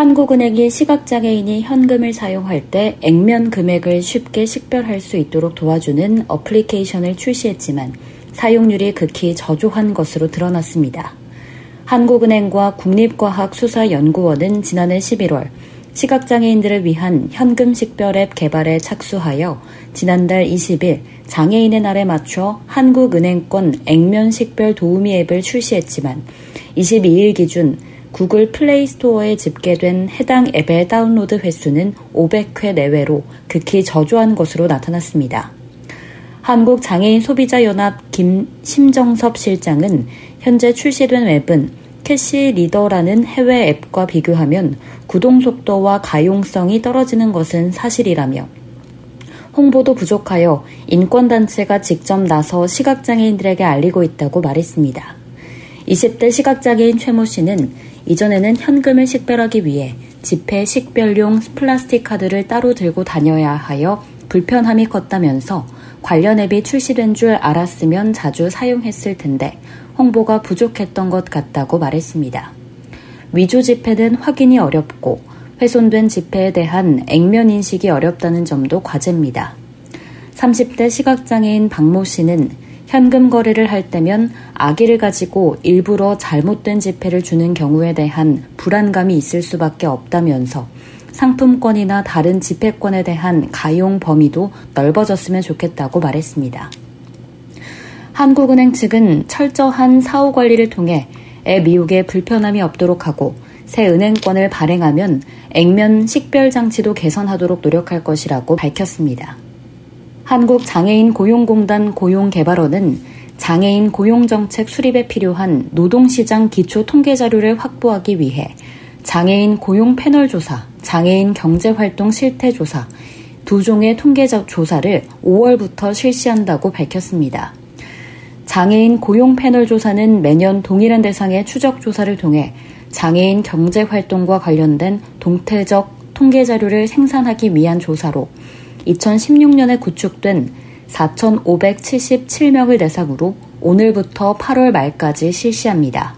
한국은행이 시각장애인이 현금을 사용할 때 액면 금액을 쉽게 식별할 수 있도록 도와주는 어플리케이션을 출시했지만 사용률이 극히 저조한 것으로 드러났습니다. 한국은행과 국립과학수사연구원은 지난해 11월 시각장애인들을 위한 현금 식별 앱 개발에 착수하여 지난달 20일 장애인의 날에 맞춰 한국은행권 액면 식별 도우미 앱을 출시했지만 22일 기준 구글 플레이 스토어에 집계된 해당 앱의 다운로드 횟수는 500회 내외로 극히 저조한 것으로 나타났습니다. 한국장애인소비자연합 김심정섭 실장은 현재 출시된 앱은 Cash Reader라는 해외 앱과 비교하면 구동 속도와 가용성이 떨어지는 것은 사실이라며 홍보도 부족하여 인권단체가 직접 나서 시각장애인들에게 알리고 있다고 말했습니다. 20대 시각장애인 최모 씨는 이전에는 현금을 식별하기 위해 지폐 식별용 플라스틱 카드를 따로 들고 다녀야 하여 불편함이 컸다면서 관련 앱이 출시된 줄 알았으면 자주 사용했을 텐데 홍보가 부족했던 것 같다고 말했습니다. 위조 지폐는 확인이 어렵고 훼손된 지폐에 대한 액면 인식이 어렵다는 점도 과제입니다. 30대 시각장애인 박모 씨는 현금 거래를 할 때면 아기를 가지고 일부러 잘못된 지폐를 주는 경우에 대한 불안감이 있을 수밖에 없다면서 상품권이나 다른 지폐권에 대한 가용 범위도 넓어졌으면 좋겠다고 말했습니다. 한국은행 측은 철저한 사후 관리를 통해 앱 이용에 불편함이 없도록 하고 새 은행권을 발행하면 액면 식별 장치도 개선하도록 노력할 것이라고 밝혔습니다. 한국장애인 고용공단 고용개발원은 장애인 고용정책 수립에 필요한 노동시장 기초 통계 자료를 확보하기 위해 장애인 고용 패널 조사, 장애인 경제활동 실태 조사 두 종의 통계 조사를 5월부터 실시한다고 밝혔습니다. 장애인 고용 패널 조사는 매년 동일한 대상의 추적 조사를 통해 장애인 경제 활동과 관련된 동태적 통계 자료를 생산하기 위한 조사로 2016년에 구축된 4,577명을 대상으로 오늘부터 8월 말까지 실시합니다.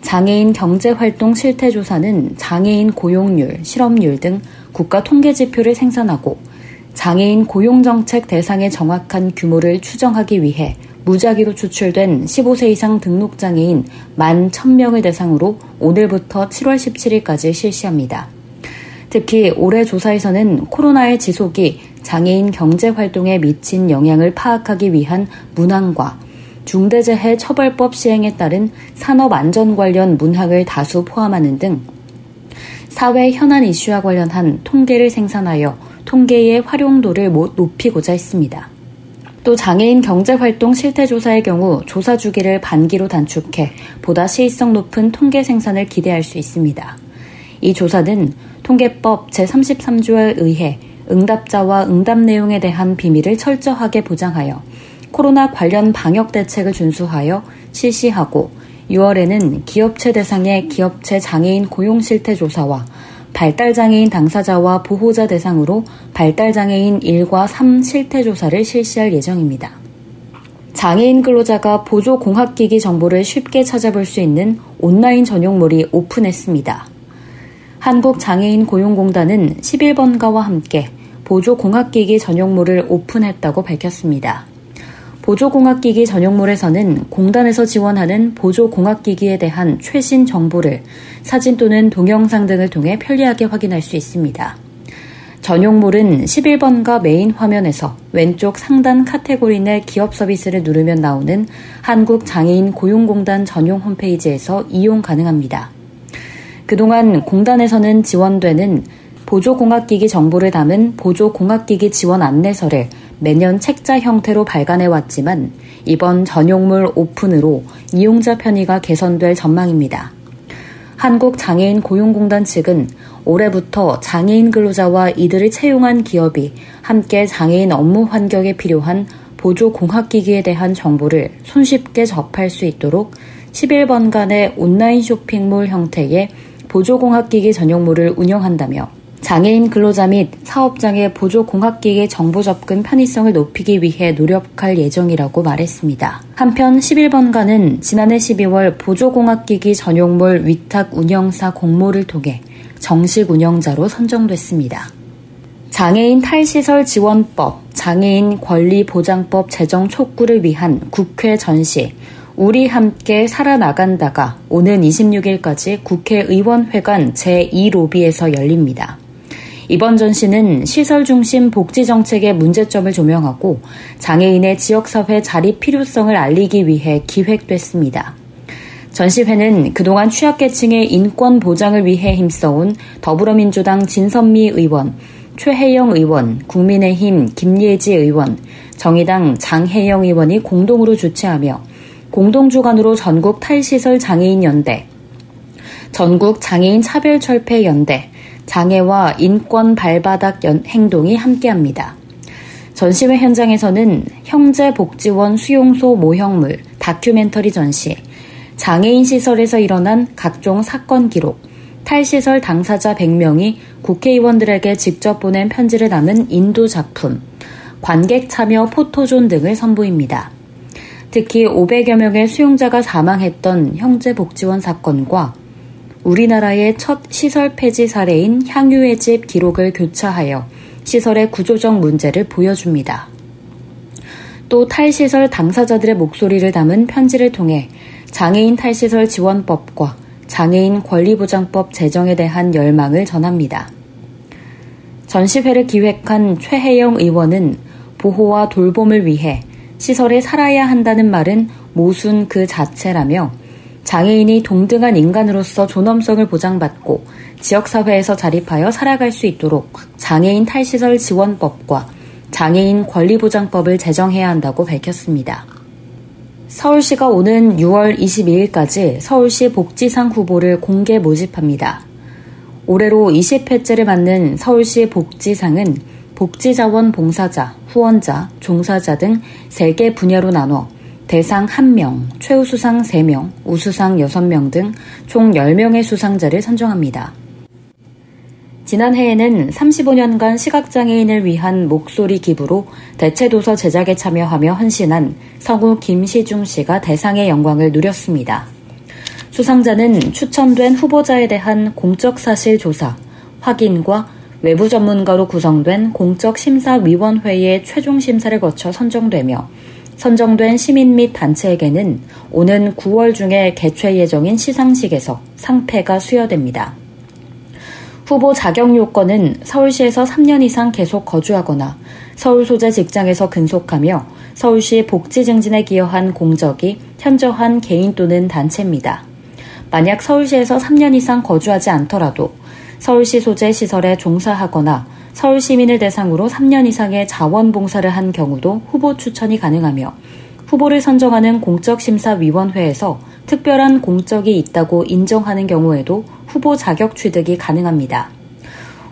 장애인 경제활동 실태조사는 장애인 고용률, 실업률 등 국가 통계 지표를 생산하고 장애인 고용정책 대상의 정확한 규모를 추정하기 위해 무작위로 추출된 15세 이상 등록장애인 1만 1000명을 대상으로 오늘부터 7월 17일까지 실시합니다. 특히 올해 조사에서는 코로나의 지속이 장애인 경제 활동에 미친 영향을 파악하기 위한 문항과 중대재해 처벌법 시행에 따른 산업 안전 관련 문항을 다수 포함하는 등 사회 현안 이슈와 관련한 통계를 생산하여 통계의 활용도를 높이고자 했습니다. 또 장애인 경제활동 실태조사의 경우 조사 주기를 반기로 단축해 보다 시의성 높은 통계 생산을 기대할 수 있습니다. 이 조사는 통계법 제33조에 의해 응답자와 응답 내용에 대한 비밀을 철저하게 보장하여 코로나 관련 방역 대책을 준수하여 실시하고 6월에는 기업체 대상의 기업체 장애인 고용 실태 조사와 발달장애인 당사자와 보호자 대상으로 발달장애인 1과 3 실태 조사를 실시할 예정입니다. 장애인 근로자가 보조 공학기기 정보를 쉽게 찾아볼 수 있는 온라인 전용몰이 오픈했습니다. 한국장애인 고용공단은 11번가와 함께 보조공학기기 전용몰을 오픈했다고 밝혔습니다. 보조공학기기 전용몰에서는 공단에서 지원하는 보조공학기기에 대한 최신 정보를 사진 또는 동영상 등을 통해 편리하게 확인할 수 있습니다. 전용몰은 11번가 메인 화면에서 왼쪽 상단 카테고리 내 기업 서비스를 누르면 나오는 한국장애인 고용공단 전용 홈페이지에서 이용 가능합니다. 그동안 공단에서는 지원되는 보조공학기기 정보를 담은 보조공학기기 지원 안내서를 매년 책자 형태로 발간해 왔지만 이번 전용물 오픈으로 이용자 편의가 개선될 전망입니다. 한국장애인 고용공단 측은 올해부터 장애인 근로자와 이들을 채용한 기업이 함께 장애인 업무 환경에 필요한 보조 공학기기에 대한 정보를 손쉽게 접할 수 있도록 11번간의 온라인 쇼핑몰 형태의 보조공학기기 전용몰을 운영한다며 장애인 근로자 및 사업장의 보조공학기기 정보 접근 편의성을 높이기 위해 노력할 예정이라고 말했습니다. 한편 11번가는 지난해 12월 보조공학기기 전용몰 위탁 운영사 공모를 통해 정식 운영자로 선정됐습니다. 장애인 탈시설 지원법, 장애인 권리 보장법 제정 촉구를 위한 국회 전시 우리 함께 살아나간다가 오는 26일까지 국회의원회관 제2로비에서 열립니다. 이번 전시는 시설 중심 복지 정책의 문제점을 조명하고 장애인의 지역사회 자립 필요성을 알리기 위해 기획됐습니다. 전시회는 그동안 취약계층의 인권 보장을 위해 힘써온 더불어민주당 진선미 의원, 최혜영 의원, 국민의힘 김예지 의원, 정의당 장혜영 의원이 공동으로 주최하며 공동주관으로 전국 탈시설 장애인 연대, 전국 장애인 차별철폐 연대, 장애와 인권 발바닥 행동이 함께합니다. 전시회 현장에서는 형제복지원 수용소 모형물, 다큐멘터리 전시, 장애인 시설에서 일어난 각종 사건 기록, 탈시설 당사자 100명이 국회의원들에게 직접 보낸 편지를 담은 인도 작품, 관객 참여 포토존 등을 선보입니다. 특히 500여 명의 수용자가 사망했던 형제복지원 사건과 우리나라의 첫 시설 폐지 사례인 향유의 집 기록을 교차하여 시설의 구조적 문제를 보여줍니다. 또 탈시설 당사자들의 목소리를 담은 편지를 통해 장애인 탈시설 지원법과 장애인 권리보장법 제정에 대한 열망을 전합니다. 전시회를 기획한 최혜영 의원은 보호와 돌봄을 위해 시설에 살아야 한다는 말은 모순 그 자체라며 장애인이 동등한 인간으로서 존엄성을 보장받고 지역사회에서 자립하여 살아갈 수 있도록 장애인 탈시설 지원법과 장애인 권리보장법을 제정해야 한다고 밝혔습니다. 서울시가 오는 6월 22일까지 서울시 복지상 후보를 공개 모집합니다. 올해로 20회째를 맞는 서울시 복지상은 복지자원 봉사자, 후원자, 종사자 등 3개 분야로 나눠 대상 1명, 최우수상 3명, 우수상 6명 등 총 10명의 수상자를 선정합니다. 지난해에는 35년간 시각장애인을 위한 목소리 기부로 대체도서 제작에 참여하며 헌신한 성우 김시중 씨가 대상의 영광을 누렸습니다. 수상자는 추천된 후보자에 대한 공적 사실 조사, 확인과 외부 전문가로 구성된 공적심사위원회의 최종 심사를 거쳐 선정되며 선정된 시민 및 단체에게는 오는 9월 중에 개최 예정인 시상식에서 상패가 수여됩니다. 후보 자격 요건은 서울시에서 3년 이상 계속 거주하거나 서울 소재 직장에서 근속하며 서울시 복지 증진에 기여한 공적이 현저한 개인 또는 단체입니다. 만약 서울시에서 3년 이상 거주하지 않더라도 서울시 소재 시설에 종사하거나 서울 시민을 대상으로 3년 이상의 자원봉사를 한 경우도 후보 추천이 가능하며 후보를 선정하는 공적심사위원회에서 특별한 공적이 있다고 인정하는 경우에도 후보 자격 취득이 가능합니다.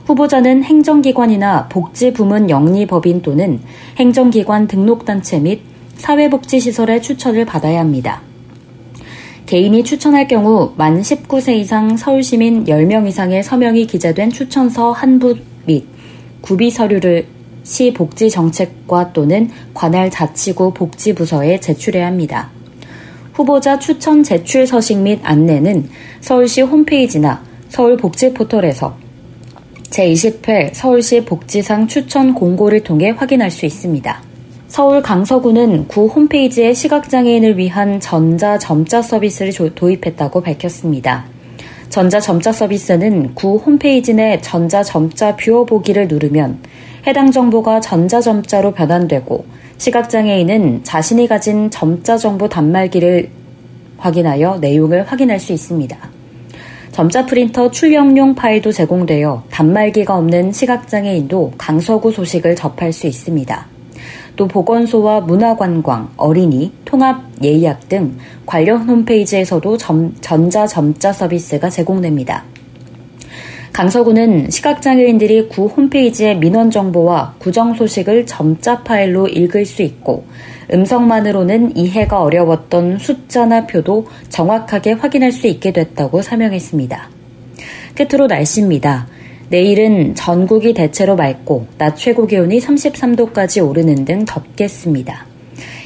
후보자는 행정기관이나 복지부문 영리법인 또는 행정기관 등록단체 및 사회복지시설의 추천을 받아야 합니다. 개인이 추천할 경우 만 19세 이상 서울시민 10명 이상의 서명이 기재된 추천서 한부 및 구비 서류를 시 복지정책과 또는 관할 자치구 복지부서에 제출해야 합니다. 후보자 추천 제출 서식 및 안내는 서울시 홈페이지나 서울복지포털에서 제20회 서울시 복지상 추천 공고를 통해 확인할 수 있습니다. 서울 강서구는 구 홈페이지에 시각장애인을 위한 전자 점자 서비스를 도입했다고 밝혔습니다. 전자 점자 서비스는 구 홈페이지 내 전자 점자 뷰어 보기를 누르면 해당 정보가 전자 점자로 변환되고 시각장애인은 자신이 가진 점자 정보 단말기를 확인하여 내용을 확인할 수 있습니다. 점자 프린터 출력용 파일도 제공되어 단말기가 없는 시각장애인도 강서구 소식을 접할 수 있습니다. 또 보건소와 문화관광, 어린이, 통합 예약 등 관련 홈페이지에서도 점, 전자 점자 서비스가 제공됩니다. 강서구는 시각장애인들이 구 홈페이지의 민원 정보와 구정 소식을 점자 파일로 읽을 수 있고 음성만으로는 이해가 어려웠던 숫자나 표도 정확하게 확인할 수 있게 됐다고 설명했습니다. 끝으로 날씨입니다. 내일은 전국이 대체로 맑고 낮 최고 기온이 33도까지 오르는 등 덥겠습니다.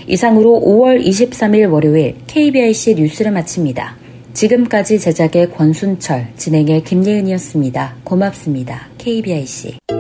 이상으로 5월 23일 월요일 KBIC 뉴스를 마칩니다. 지금까지 제작의 권순철, 진행의 김예은이었습니다. 고맙습니다. KBIC.